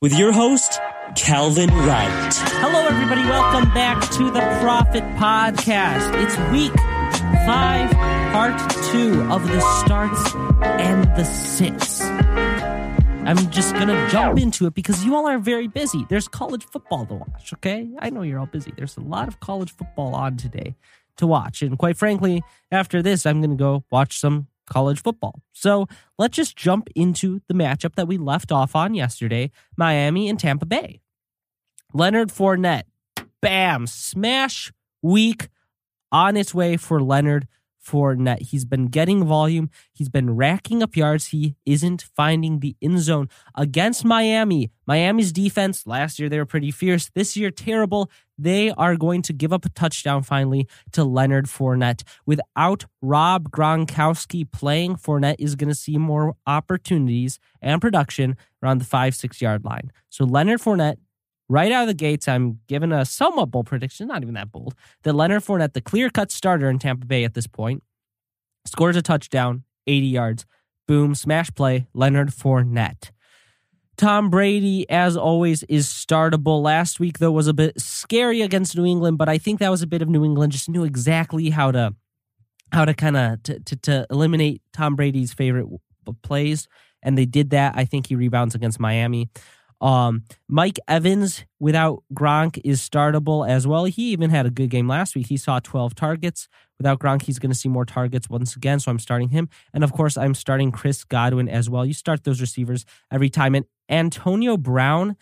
With your host, Calvin Wright. Hello, everybody. Welcome back to the Profit Podcast. It's week five, part two of the starts and the sits. I'm just going to jump into it because you all are very busy. There's college football to watch, okay? I know you're all busy. There's a lot of college football on today to watch. And quite frankly, after this, I'm going to go watch some college football. So let's just jump into the matchup that we left off on yesterday Miami and Tampa Bay. Leonard Fournette, bam, smash week on its way for Leonard Fournette. He's been getting volume, he's been racking up yards. He isn't finding the end zone against Miami. Miami's defense, last year they were pretty fierce. This year, terrible. They are going to give up a touchdown finally to Leonard Fournette. Without Rob Gronkowski playing, Fournette is going to see more opportunities and production around the five, six yard line. So Leonard Fournette right out of the gates, I'm giving a somewhat bold prediction, not even that bold, that Leonard Fournette, the clear cut starter in Tampa Bay at this point, scores a touchdown, 80 yards. Boom, smash play, Leonard Fournette. Tom Brady, as always, is startable. Last week, though, was a bit scary against New England, but I think that was a bit of New England just knew exactly how to how to kind of to, to, to eliminate Tom Brady's favorite plays, and they did that. I think he rebounds against Miami. Um, Mike Evans without Gronk is startable as well. He even had a good game last week. He saw 12 targets. Without Gronk, he's going to see more targets once again. So I'm starting him. And of course, I'm starting Chris Godwin as well. You start those receivers every time. And Antonio Brown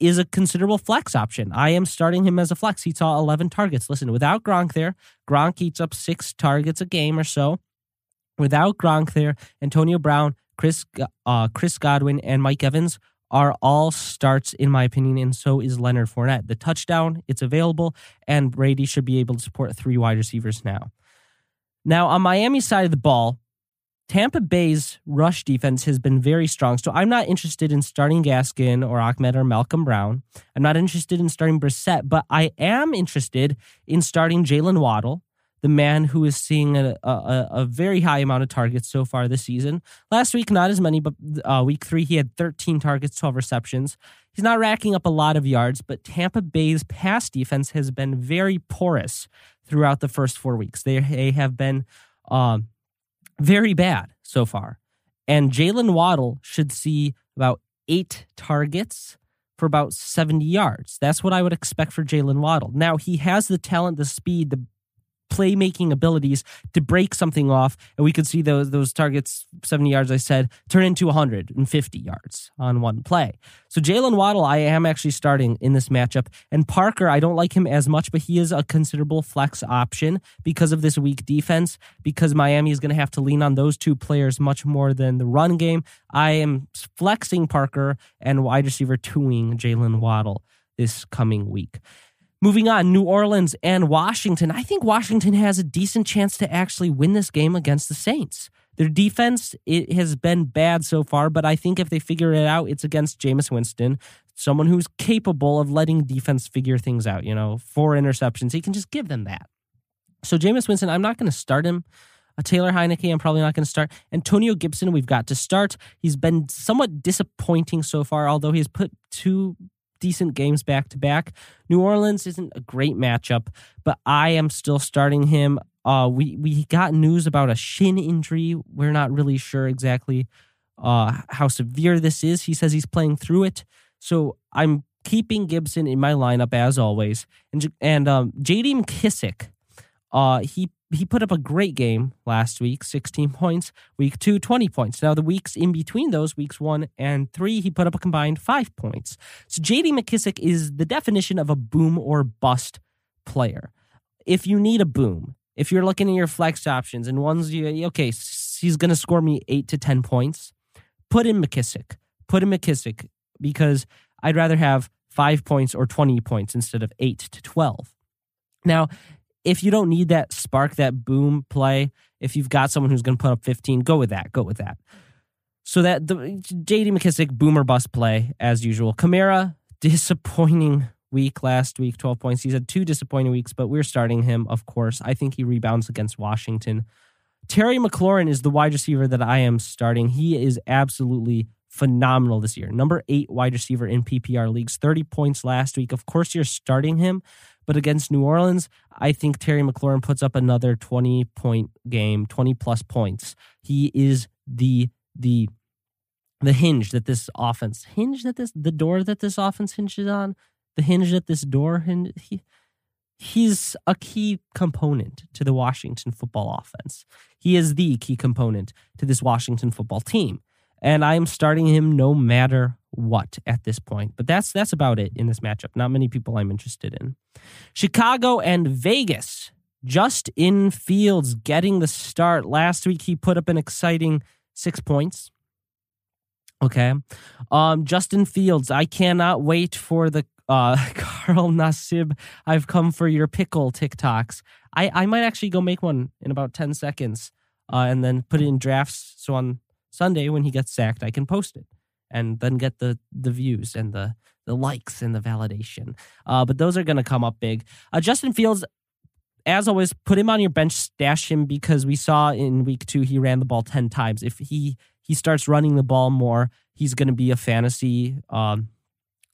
is a considerable flex option. I am starting him as a flex. He saw 11 targets. Listen, without Gronk there, Gronk eats up six targets a game or so. Without Gronk there, Antonio Brown, Chris uh, Chris Godwin, and Mike Evans are all starts, in my opinion, and so is Leonard Fournette. The touchdown, it's available, and Brady should be able to support three wide receivers now. Now, on Miami's side of the ball, Tampa Bay's rush defense has been very strong. So I'm not interested in starting Gaskin or Ahmed or Malcolm Brown. I'm not interested in starting Brissett, but I am interested in starting Jaylen Waddle the man who is seeing a, a, a, very high amount of targets so far this season. Last week, not as many, but uh, week three, he had 13 targets, 12 receptions. He's not racking up a lot of yards, but Tampa Bay's pass defense has been very porous throughout the first four weeks. They, they have been um, very bad so far. And Jaylen Waddle should see about eight targets for about 70 yards. That's what I would expect for Jaylen Waddle. Now, he has the talent, the speed, the playmaking abilities to break something off, and we could see those those targets, 70 yards, I said, turn into 150 yards on one play. So Jaylen Waddle, I am actually starting in this matchup, and Parker, I don't like him as much, but he is a considerable flex option because of this weak defense. Because Miami is going to have to lean on those two players much more than the run game. I am flexing Parker and wide receiver twoing Jaylen Waddle this coming week. Moving on, New Orleans and Washington. I think Washington has a decent chance to actually win this game against the Saints. Their defense it has been bad so far, but I think if they figure it out, it's against Jameis Winston, someone who's capable of letting defense figure things out. You know, four interceptions, he can just give them that. So Jameis Winston, I'm not going to start him. A Taylor Heinicke, I'm probably not going to start. Antonio Gibson, we've got to start. He's been somewhat disappointing so far, although he's put two decent games back to back. New Orleans isn't a great matchup, but I am still starting him. Uh, we we got news about a shin injury. We're not really sure exactly uh, how severe this is. He says he's playing through it, so I'm keeping Gibson in my lineup as always. And and um, J.D. McKissic, uh, he he put up a great game last week 16 points week two 20 points now the weeks in between those weeks one and three he put up a combined five points so jd McKissic is the definition of a boom or bust player if you need a boom if you're looking at your flex options and ones you okay, he's going to score me eight to ten points. Put in McKissic Put in McKissic because I'd rather have five points or twenty points instead of eight to twelve. Now, if you don't need that spark, that boom play, if you've got someone who's going to put up 15, go with that. Go with that. So that the JD McKissic boomer bust play as usual. Kamara disappointing week last week, 12 points. He's had two disappointing weeks, but we're starting him, of course. I think he rebounds against Washington. Terry McLaurin is the wide receiver that I am starting. He is absolutely phenomenal this year. Number eight wide receiver in PPR leagues, 30 points last week. Of course, you're starting him, but against New Orleans, I think Terry McLaurin puts up another 20 point game, 20 plus points. He is the the the hinge that this offense hinge that this the door that this offense hinges on the hinge that this door hinge he, he's a key component to the Washington football offense. He is the key component to this Washington football team. And I'm starting him no matter what at this point. But that's that's about it in this matchup. Not many people I'm interested in. Chicago and Vegas. Justin Fields getting the start. Last week he put up an exciting six points. Okay. Um, Justin Fields, I cannot wait for the uh, Carl Nassib, I've come for your pickle TikToks. I, I might actually go make one in about 10 seconds uh, and then put it in drafts. So on Sunday, when he gets sacked, I can post it and then get the, the views and the, the likes and the validation. Uh, but those are going to come up big. Uh, Justin Fields, as always, put him on your bench, stash him because we saw in week two he ran the ball 10 times. If he he starts running the ball more, he's going to be a fantasy um,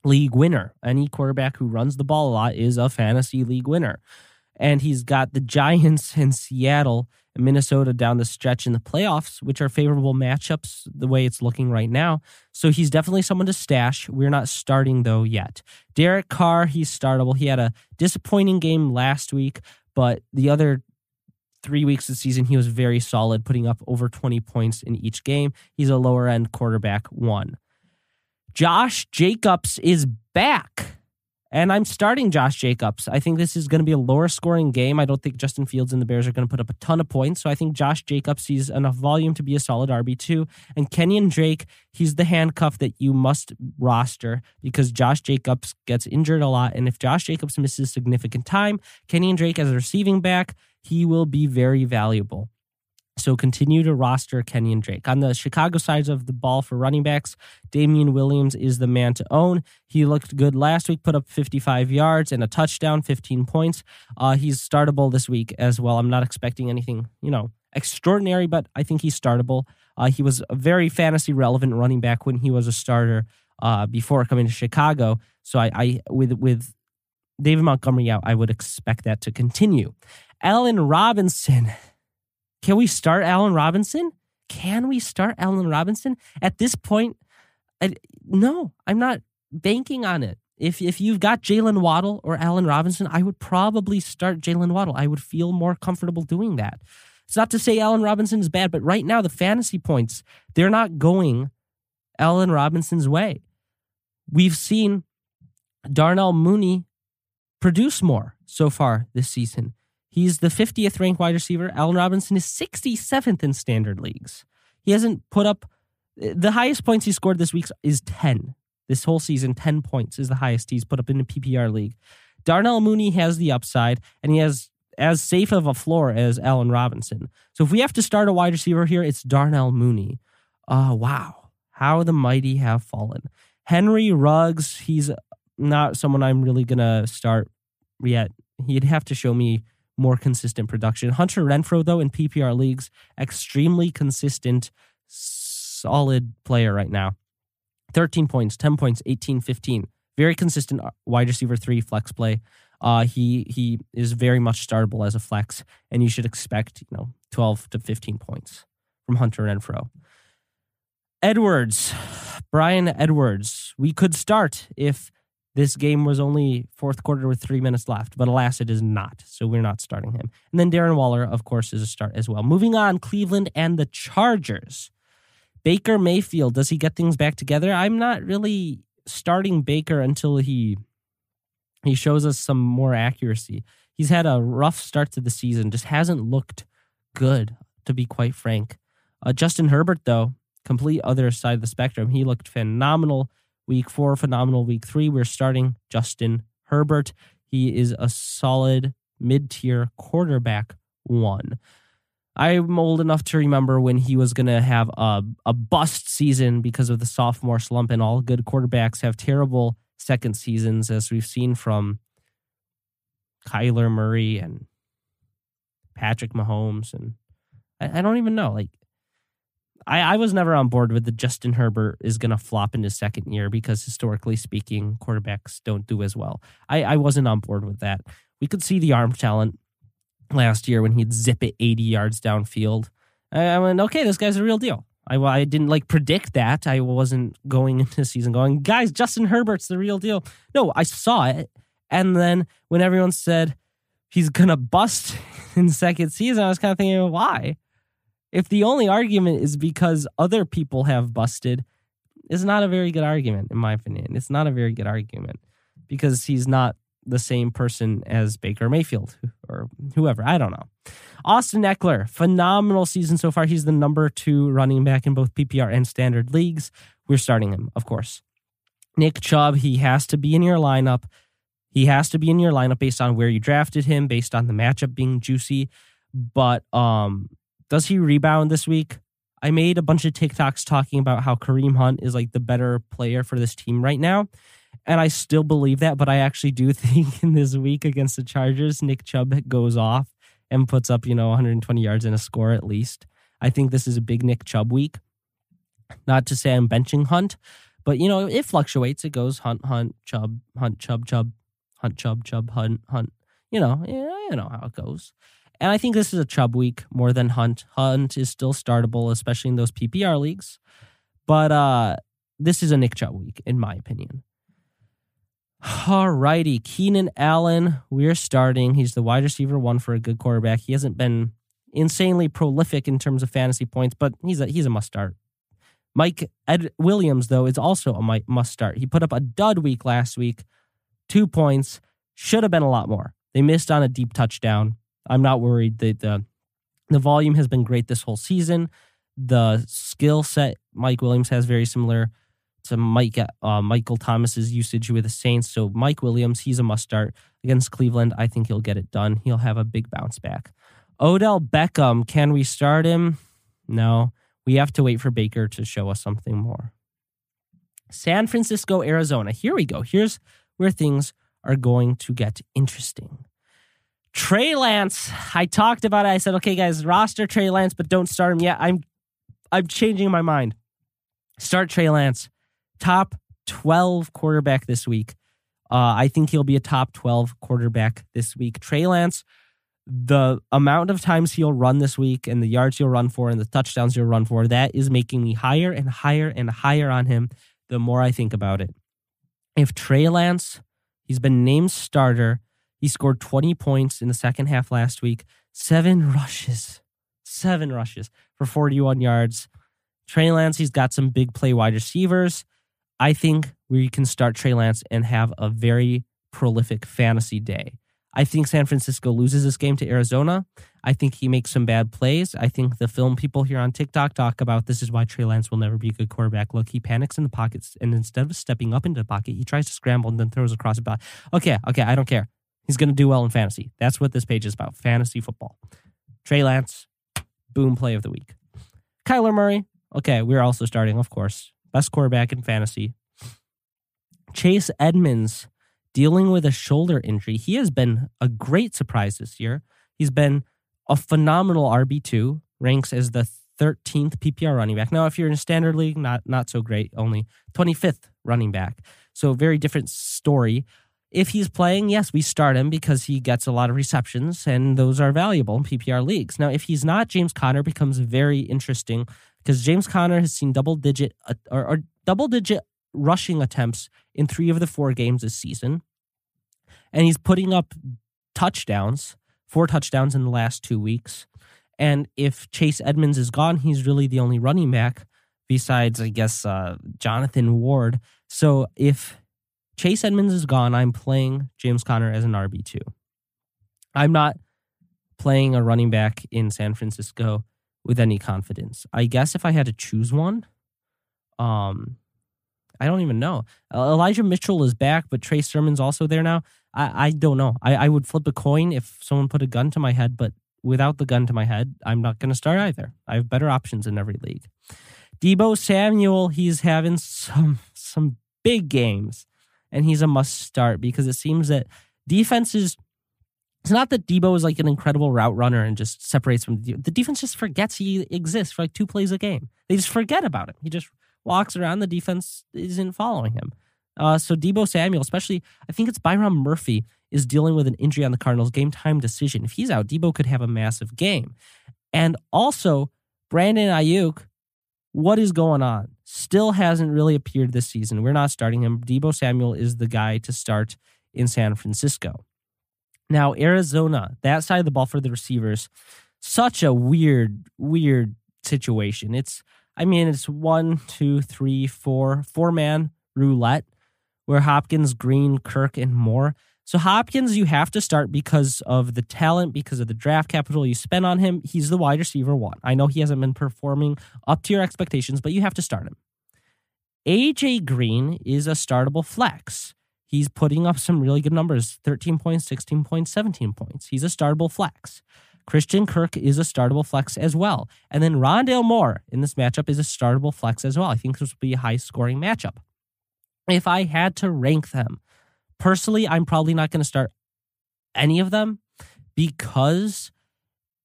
league winner. Any quarterback who runs the ball a lot is a fantasy league winner. And he's got the Giants in Seattle Minnesota down the stretch in the playoffs, which are favorable matchups the way it's looking right now. So he's definitely someone to stash. We're not starting though yet. Derek Carr, he's startable. He had a disappointing game last week, but the other three weeks of the season, he was very solid, putting up over 20 points in each game. He's a lower end quarterback one. Josh Jacobs is back. And I'm starting Josh Jacobs. I think this is going to be a lower scoring game. I don't think Justin Fields and the Bears are going to put up a ton of points. So I think Josh Jacobs sees enough volume to be a solid RB2. And Kenyan Drake, he's the handcuff that you must roster because Josh Jacobs gets injured a lot. And if Josh Jacobs misses significant time, Kenyan Drake as a receiving back, he will be very valuable. So continue to roster Kenyan Drake. On the Chicago sides of the ball for running backs, Damien Williams is the man to own. He looked good last week, put up 55 yards and a touchdown, 15 points. Uh, he's startable this week as well. I'm not expecting anything, you know, extraordinary, but I think he's startable. Uh, he was a very fantasy relevant running back when he was a starter uh, before coming to Chicago. So I, I with with David Montgomery out, I would expect that to continue. Allen Robinson can we start Allen Robinson? Can we start Allen Robinson? At this point, I, no, I'm not banking on it. If if you've got Jaylen Waddle or Allen Robinson, I would probably start Jaylen Waddle. I would feel more comfortable doing that. It's not to say Allen Robinson is bad, but right now the fantasy points, they're not going Allen Robinson's way. We've seen Darnell Mooney produce more so far this season. He's the 50th ranked wide receiver. Allen Robinson is 67th in standard leagues. He hasn't put up the highest points he scored this week is 10. This whole season, 10 points is the highest he's put up in a PPR league. Darnell Mooney has the upside, and he has as safe of a floor as Allen Robinson. So if we have to start a wide receiver here, it's Darnell Mooney. Uh, wow. How the mighty have fallen. Henry Ruggs, he's not someone I'm really going to start yet. He'd have to show me more consistent production. Hunter Renfrow, though, in PPR leagues, extremely consistent, solid player right now. 13 points, 10 points, 18, 15. Very consistent uh, wide receiver three flex play. Uh, he he is very much startable as a flex, and you should expect you know 12 to 15 points from Hunter Renfrow. Edwards, Bryan Edwards. We could start if this game was only fourth quarter with three minutes left, but alas, it is not. So we're not starting him. And then Darren Waller, of course, is a start as well. Moving on, Cleveland and the Chargers. Baker Mayfield, does he get things back together? I'm not really starting Baker until he he shows us some more accuracy. He's had a rough start to the season, just hasn't looked good, to be quite frank. Uh, Justin Herbert, though, complete other side of the spectrum. He looked phenomenal week four, phenomenal week three. We're starting Justin Herbert. He is a solid mid tier quarterback one. I'm old enough to remember when he was going to have a, a bust season because of the sophomore slump, and all good quarterbacks have terrible second seasons, as we've seen from Kyler Murray and Patrick Mahomes. And I, I don't even know. Like, I, I was never on board with the Justin Herbert is going to flop in his second year because historically speaking, quarterbacks don't do as well. I, I wasn't on board with that. We could see the arm talent last year when he'd zip it 80 yards downfield. I went, okay, this guy's a real deal. I, I didn't like predict that. I wasn't going into the season going, guys, Justin Herbert's the real deal. No, I saw it. And then when everyone said he's going to bust in second season, I was kind of thinking, why? If the only argument is because other people have busted, it's not a very good argument, in my opinion. It's not a very good argument because he's not the same person as Baker Mayfield or whoever. I don't know. Austin Ekeler, phenomenal season so far. He's the number two running back in both PPR and standard leagues. We're starting him, of course. Nick Chubb, he has to be in your lineup. He has to be in your lineup based on where you drafted him, based on the matchup being juicy. But um, does he rebound this week? I made a bunch of TikToks talking about how Kareem Hunt is like the better player for this team right now. And I still believe that, but I actually do think in this week against the Chargers, Nick Chubb goes off and puts up, you know, 120 yards and a score at least. I think this is a big Nick Chubb week. Not to say I'm benching Hunt, but you know, it fluctuates. It goes Hunt, Hunt, Chubb, Hunt, Chubb, Chubb, Hunt, Chubb, Chubb, Hunt, Hunt. You know, yeah, you know how it goes. And I think this is a Chubb week more than Hunt. Hunt is still startable, especially in those PPR leagues. But uh this is a Nick Chubb week, in my opinion. All righty. Keenan Allen, we're starting. He's the wide receiver one for a good quarterback. He hasn't been insanely prolific in terms of fantasy points, but he's a he's a must start. Mike Ed Williams, though, is also a must start. He put up a dud week last week, two points. Should have been a lot more. They missed on a deep touchdown. I'm not worried. The the, the volume has been great this whole season. The skill set Mike Williams has very similar to Mike uh, Michael Thomas's usage with the Saints. So Mike Williams, he's a must start against Cleveland. I think he'll get it done. He'll have a big bounce back. Odell Beckham, can we start him? No, we have to wait for Baker to show us something more. San Francisco, Arizona. Here we go. Here's where things are going to get interesting. Trey Lance, I talked about it. I said, okay, guys, roster Trey Lance, but don't start him yet. I'm I'm changing my mind. Start Trey Lance top 12 quarterback this week. Uh, I think he'll be a top 12 quarterback this week. Trey Lance, the amount of times he'll run this week and the yards he'll run for and the touchdowns he'll run for, that is making me higher and higher and higher on him the more I think about it. If Trey Lance, he's been named starter, he scored 20 points in the second half last week, seven rushes, seven rushes for 41 yards. Trey Lance, he's got some big play wide receivers. I think we can start Trey Lance and have a very prolific fantasy day. I think San Francisco loses this game to Arizona. I think he makes some bad plays. I think the film people here on TikTok talk about this is why Trey Lance will never be a good quarterback. Look, he panics in the pockets, and instead of stepping up into the pocket, he tries to scramble and then throws across the back. Okay, okay, I don't care. He's going to do well in fantasy. That's what this page is about fantasy football. Trey Lance, boom play of the week. Kyler Murray, okay, we're also starting, of course best quarterback in fantasy. Chase Edmonds dealing with a shoulder injury. He has been a great surprise this year. He's been a phenomenal RB2, ranks as the 13th PPR running back. Now, if you're in a standard league, not not so great, only 25th running back. So very different story. If he's playing, yes, we start him because he gets a lot of receptions and those are valuable in PPR leagues. Now, if he's not, James Conner becomes very interesting because James Conner has seen double digit uh, or, or double digit rushing attempts in three of the four games this season, and he's putting up touchdowns, four touchdowns in the last two weeks. And if Chase Edmonds is gone, he's really the only running back besides, I guess, uh, Jonathan Ward. So if Chase Edmonds is gone, I'm playing James Conner as an RB2. I'm not playing a running back in San Francisco with any confidence. I guess if I had to choose one, um, I don't even know. Elijah Mitchell is back, but Trey Sermon's also there now. I, I don't know. I, I would flip a coin if someone put a gun to my head, but without the gun to my head, I'm not going to start either. I have better options in every league. Deebo Samuel, he's having some some big games, and he's a must start because it seems that defenses. It's not that Deebo is like an incredible route runner and just separates from the, the defense. Just forgets he exists for like two plays a game. They just forget about him. He just walks around. The defense isn't following him. Uh, so Deebo Samuel, especially, I think it's Byron Murphy is dealing with an injury on the Cardinals game time decision. If he's out, Deebo could have a massive game. And also, Brandon Aiyuk, what is going on? Still hasn't really appeared this season. We're not starting him. Deebo Samuel is the guy to start in San Francisco. Now, Arizona, that side of the ball for the receivers, such a weird, weird situation. It's, I mean, it's one, two, three, four, four man roulette where Hopkins, Green, Kirk, and Moore. So Hopkins, you have to start because of the talent, because of the draft capital you spent on him. He's the wide receiver one. I know he hasn't been performing up to your expectations, but you have to start him. AJ Green is a startable flex. He's putting up some really good numbers 13 points, 16 points, 17 points. He's a startable flex. Christian Kirk is a startable flex as well. And then Rondale Moore in this matchup is a startable flex as well. I think this will be a high scoring matchup. If I had to rank them, personally, I'm probably not going to start any of them because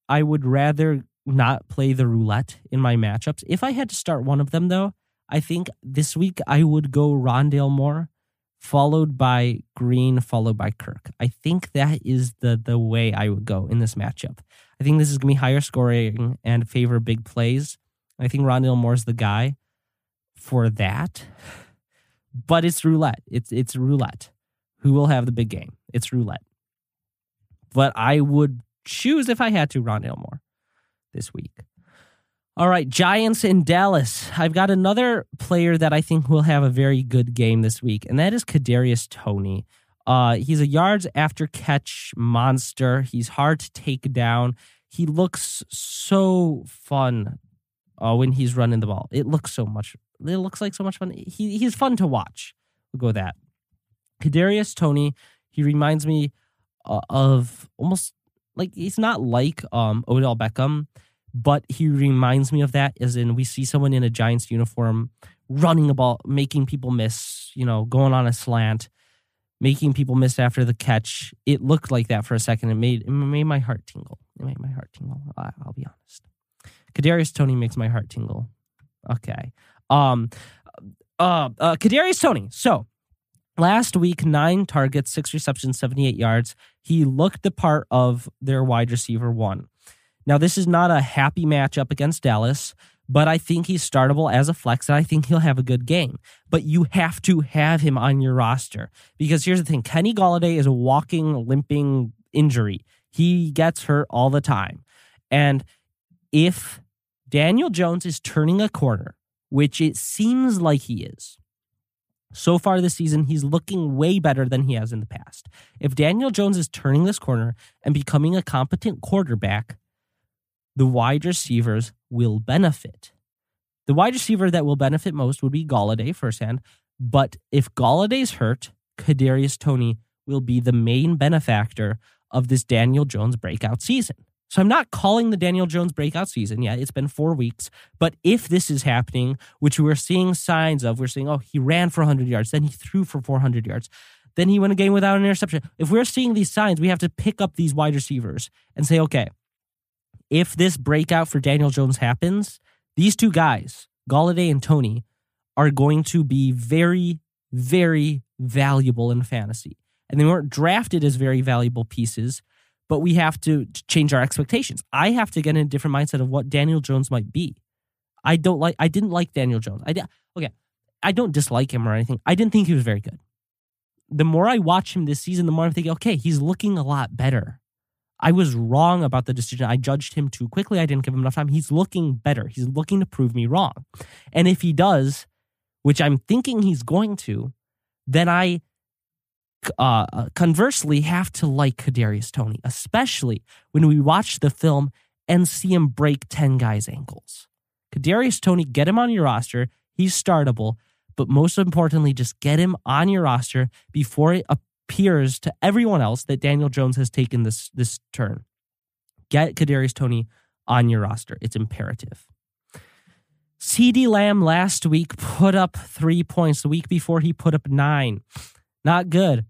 I would rather not play the roulette in my matchups. If I had to start one of them, though, I think this week I would go Rondale Moore, followed by Green, followed by Kirk. I think that is the the way I would go in this matchup. I think this is gonna be higher scoring and favor big plays. I think Rondale Moore's the guy for that. But it's roulette. It's it's roulette. Who will have the big game? It's roulette. But I would choose if I had to Ron Moore this week. All right, Giants in Dallas. I've got another player that I think will have a very good game this week, and that is Kadarius Toney. Uh, he's a yards after catch monster. He's hard to take down. He looks so fun uh, when he's running the ball. It looks so much. It looks like so much fun. He he's fun to watch. We'll go that. Kadarius Toney, He reminds me uh, of almost like he's not like um, Odell Beckham, but he reminds me of that. As in, we see someone in a Giants uniform running the ball, making people miss. You know, going on a slant, making people miss after the catch. It looked like that for a second. It made it made my heart tingle. It made my heart tingle. I'll be honest. Kadarius Toney makes my heart tingle. Okay. Um. Uh. uh Kadarius Toney. So last week, nine targets, six receptions, seventy-eight yards. He looked the part of their wide receiver one. Now, this is not a happy matchup against Dallas, but I think he's startable as a flex, and I think he'll have a good game. But you have to have him on your roster because here's the thing: Kenny Golladay is a walking, limping injury. He gets hurt all the time, and if Daniel Jones is turning a corner, which it seems like he is. So far this season, he's looking way better than he has in the past. If Daniel Jones is turning this corner and becoming a competent quarterback, the wide receivers will benefit. The wide receiver that will benefit most would be Golladay firsthand. But if Golladay's hurt, Kadarius Toney will be the main benefactor of this Daniel Jones breakout season. So I'm not calling the Daniel Jones breakout season yet. It's been four weeks. But if this is happening, which we're seeing signs of, we're seeing, oh, he ran for 100 yards, then he threw for 400 yards, then he won a game without an interception. If we're seeing these signs, we have to pick up these wide receivers and say, okay, if this breakout for Daniel Jones happens, these two guys, Golladay and Toney, are going to be very, very valuable in fantasy. And they weren't drafted as very valuable pieces but we have to change our expectations. I have to get in a different mindset of what Daniel Jones might be. I don't like. I didn't like Daniel Jones. I okay. I don't dislike him or anything. I didn't think he was very good. The more I watch him this season, the more I'm thinking, okay, he's looking a lot better. I was wrong about the decision. I judged him too quickly. I didn't give him enough time. He's looking better. He's looking to prove me wrong. And if he does, which I'm thinking he's going to, then I uh, conversely have to like Kadarius Toney, especially when we watch the film and see him break 10 guys' ankles. Kadarius Toney, get him on your roster. He's startable, but most importantly, just get him on your roster before it appears to everyone else that Daniel Jones has taken this this turn. Get Kadarius Toney on your roster. It's imperative. CeeDee Lamb last week put up three points. The week before, he put up nine. Not good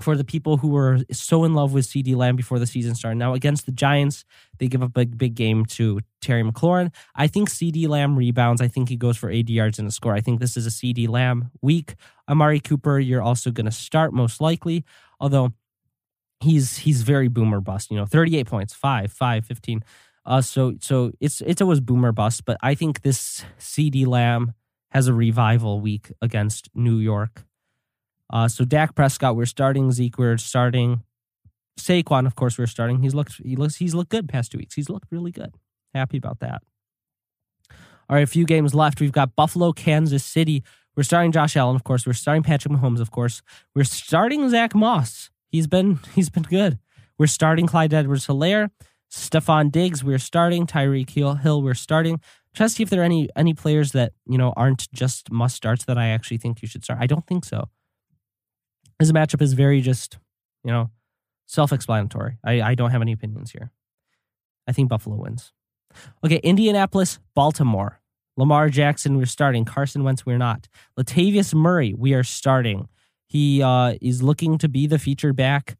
for the people who were so in love with CeeDee Lamb before the season started. Now, against the Giants, they give up a big game to Terry McLaurin. I think CeeDee Lamb rebounds. I think he goes for 80 yards and a score. I think this is a CeeDee Lamb week. Amari Cooper, you're also going to start most likely, although he's he's very boomer bust. You know, 38 points, 5, 5, 15. Uh, so so it's it's always boomer bust, but I think this CeeDee Lamb has a revival week against New York. Uh, so Dak Prescott, we're starting Zeke, we're starting Saquon, of course, we're starting. He's looked he looks he's looked good past two weeks. He's looked really good. Happy about that. All right, a few games left. We've got Buffalo, Kansas City. We're starting Josh Allen, of course. We're starting Patrick Mahomes, of course. We're starting Zach Moss. He's been he's been good. We're starting Clyde Edwards Helaire. Stefon Diggs, we're starting. Tyreek Hill, we're starting. Try to see if there are any any players that, you know, aren't just must starts that I actually think you should start. I don't think so. This matchup is very just, you know, self explanatory. I, I don't have any opinions here. I think Buffalo wins. Okay, Indianapolis, Baltimore. Lamar Jackson, we're starting. Carson Wentz, we're not. Latavius Murray, we are starting. He uh, is looking to be the featured back.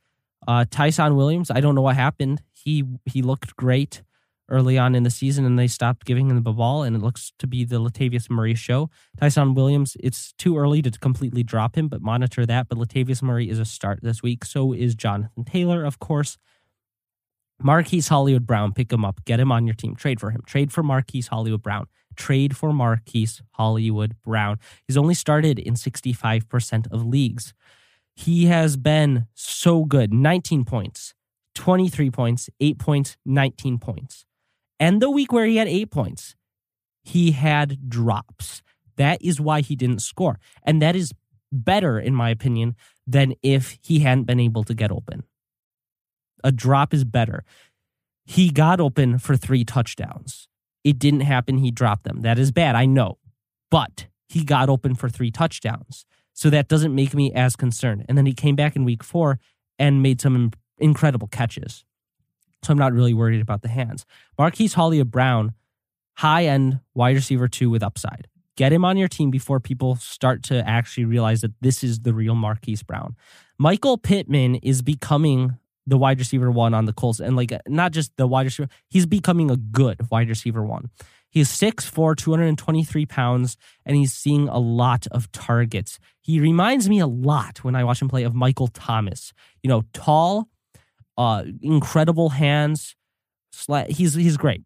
Uh, Ty'Son Williams, I don't know what happened. He he looked great early on in the season, and they stopped giving him the ball, and it looks to be the Latavius Murray show. Ty'Son Williams, it's too early to completely drop him, but monitor that. But Latavius Murray is a start this week. So is Jonathan Taylor, of course. Marquise Hollywood Brown, pick him up, get him on your team, trade for him, trade for Marquise Hollywood Brown, trade for Marquise Hollywood Brown. He's only started in 65% of leagues. He has been so good 19 points, 23 points, 8 points, 19 points. And the week where he had 8 points, he had drops. That is why he didn't score. And that is better, in my opinion, than if he hadn't been able to get open. A drop is better. He got open for three touchdowns. It didn't happen. He dropped them. That is bad. I know. But he got open for three touchdowns. So that doesn't make me as concerned. And then he came back in week four and made some incredible catches. So I'm not really worried about the hands. Marquise Hollywood Brown, high end wide receiver two with upside. Get him on your team before people start to actually realize that this is the real Marquise Brown. Michael Pittman is becoming the wide receiver one on the Colts, and like not just the wide receiver, he's becoming a good wide receiver one. He's 6'4, 223 pounds, and he's seeing a lot of targets. He reminds me a lot when I watch him play of Michael Thomas. You know, tall, uh, incredible hands. He's he's great.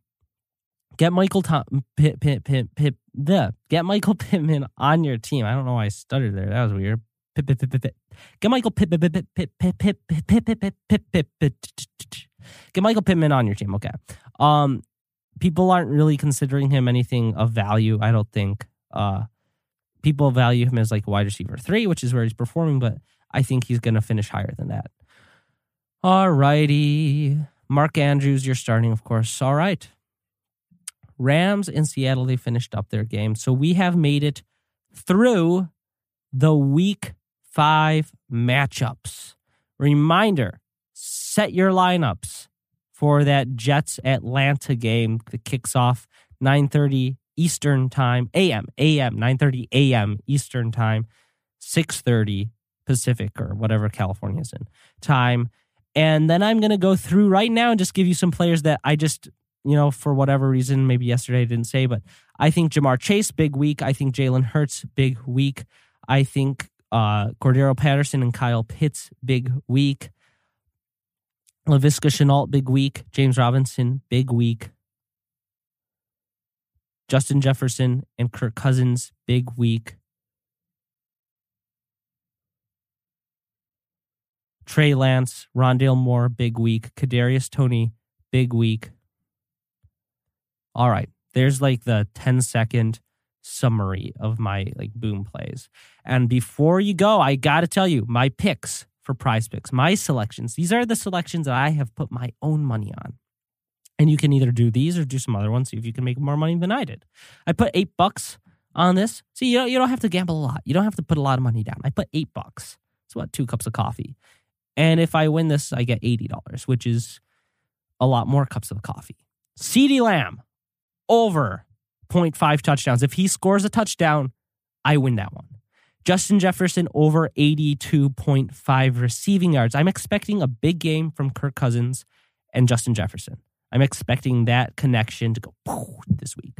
Get Michael Tom Pip Pip Pip Pip the get Michael Pittman on your team. I don't know why I stuttered there. That was weird. Pip Pip Pip Pip Pip. Get Michael Pip Pip Pip Pip Pip Pip Pip Pip Pip. Get Michael Pittman on your team. Okay. Um, people aren't really considering him anything of value. I don't think. Uh, people value him as like wide receiver three, which is where he's performing, but I think he's going to finish higher than that. All righty. Mark Andrews, you're starting, of course. All right. Rams in Seattle, they finished up their game. So we have made it through the week five matchups. Reminder set your lineups for that Jets Atlanta game that kicks off 9:30 Eastern time, AM, AM, 9:30 AM Eastern time, 6:30 Pacific or whatever California's in time. And then I'm going to go through right now and just give you some players that I just, you know, for whatever reason, maybe yesterday I didn't say, but I think Ja'Marr Chase, big week. I think Jalen Hurts, big week. I think uh, Cordarrelle Patterson and Kyle Pitts, big week. Laviska Shenault, big week. James Robinson, big week. Justin Jefferson and Kirk Cousins, big week. Trey Lance, Rondale Moore, big week. Kadarius Toney, big week. All right. There's like the 10 second summary of my like boom plays. And before you go, I got to tell you my picks for prize picks. My selections, these are the selections that I have put my own money on. And you can either do these or do some other ones, see if you can make more money than I did. I put eight bucks on this. See, you don't, you don't have to gamble a lot. You don't have to put a lot of money down. I put eight bucks. It's what, two cups of coffee. And if I win this, I get $80, which is a lot more cups of coffee. CeeDee Lamb over 0.5 touchdowns. If he scores a touchdown, I win that one. Justin Jefferson over 82.5 receiving yards. I'm expecting a big game from Kirk Cousins and Justin Jefferson. I'm expecting that connection to go this week.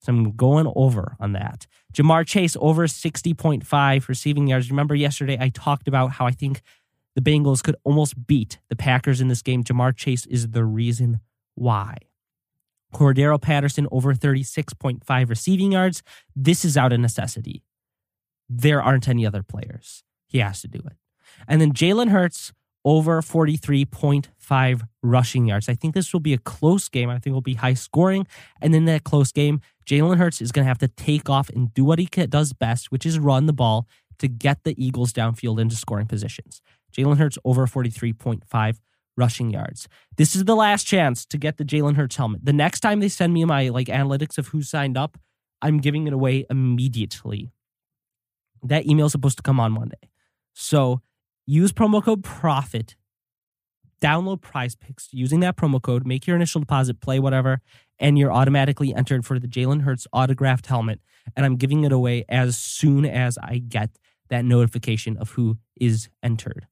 So I'm going over on that. Ja'Marr Chase over 60.5 receiving yards. Remember yesterday I talked about how I think the Bengals could almost beat the Packers in this game. Ja'Marr Chase is the reason why. Cordarrelle Patterson over 36.5 receiving yards. This is out of necessity. There aren't any other players. He has to do it. And then Jalen Hurts over 43.5 rushing yards. I think this will be a close game. I think it will be high scoring. And in that close game, Jalen Hurts is going to have to take off and do what he does best, which is run the ball to get the Eagles downfield into scoring positions. Jalen Hurts over 43.5 rushing yards. This is the last chance to get the Jalen Hurts helmet. The next time they send me my like analytics of who signed up, I'm giving it away immediately. That email is supposed to come on Monday. So use promo code PROFIT. Download prize picks using that promo code, make your initial deposit, play whatever, and you're automatically entered for the Jalen Hurts autographed helmet. And I'm giving it away as soon as I get that notification of who is entered.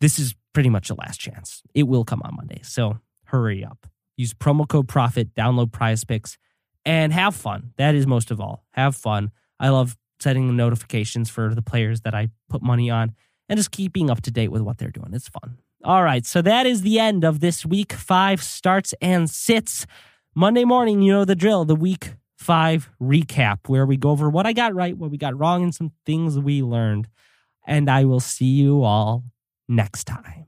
This is pretty much the last chance. It will come on Monday. So hurry up. Use promo code PROFIT, download prize picks, and have fun. That is most of all. Have fun. I love setting the notifications for the players that I put money on and just keeping up to date with what they're doing. It's fun. All right, so that is the end of this week five starts and sits. Monday morning, you know the drill, the week five recap, where we go over what I got right, what we got wrong, and some things we learned. And I will see you all next time.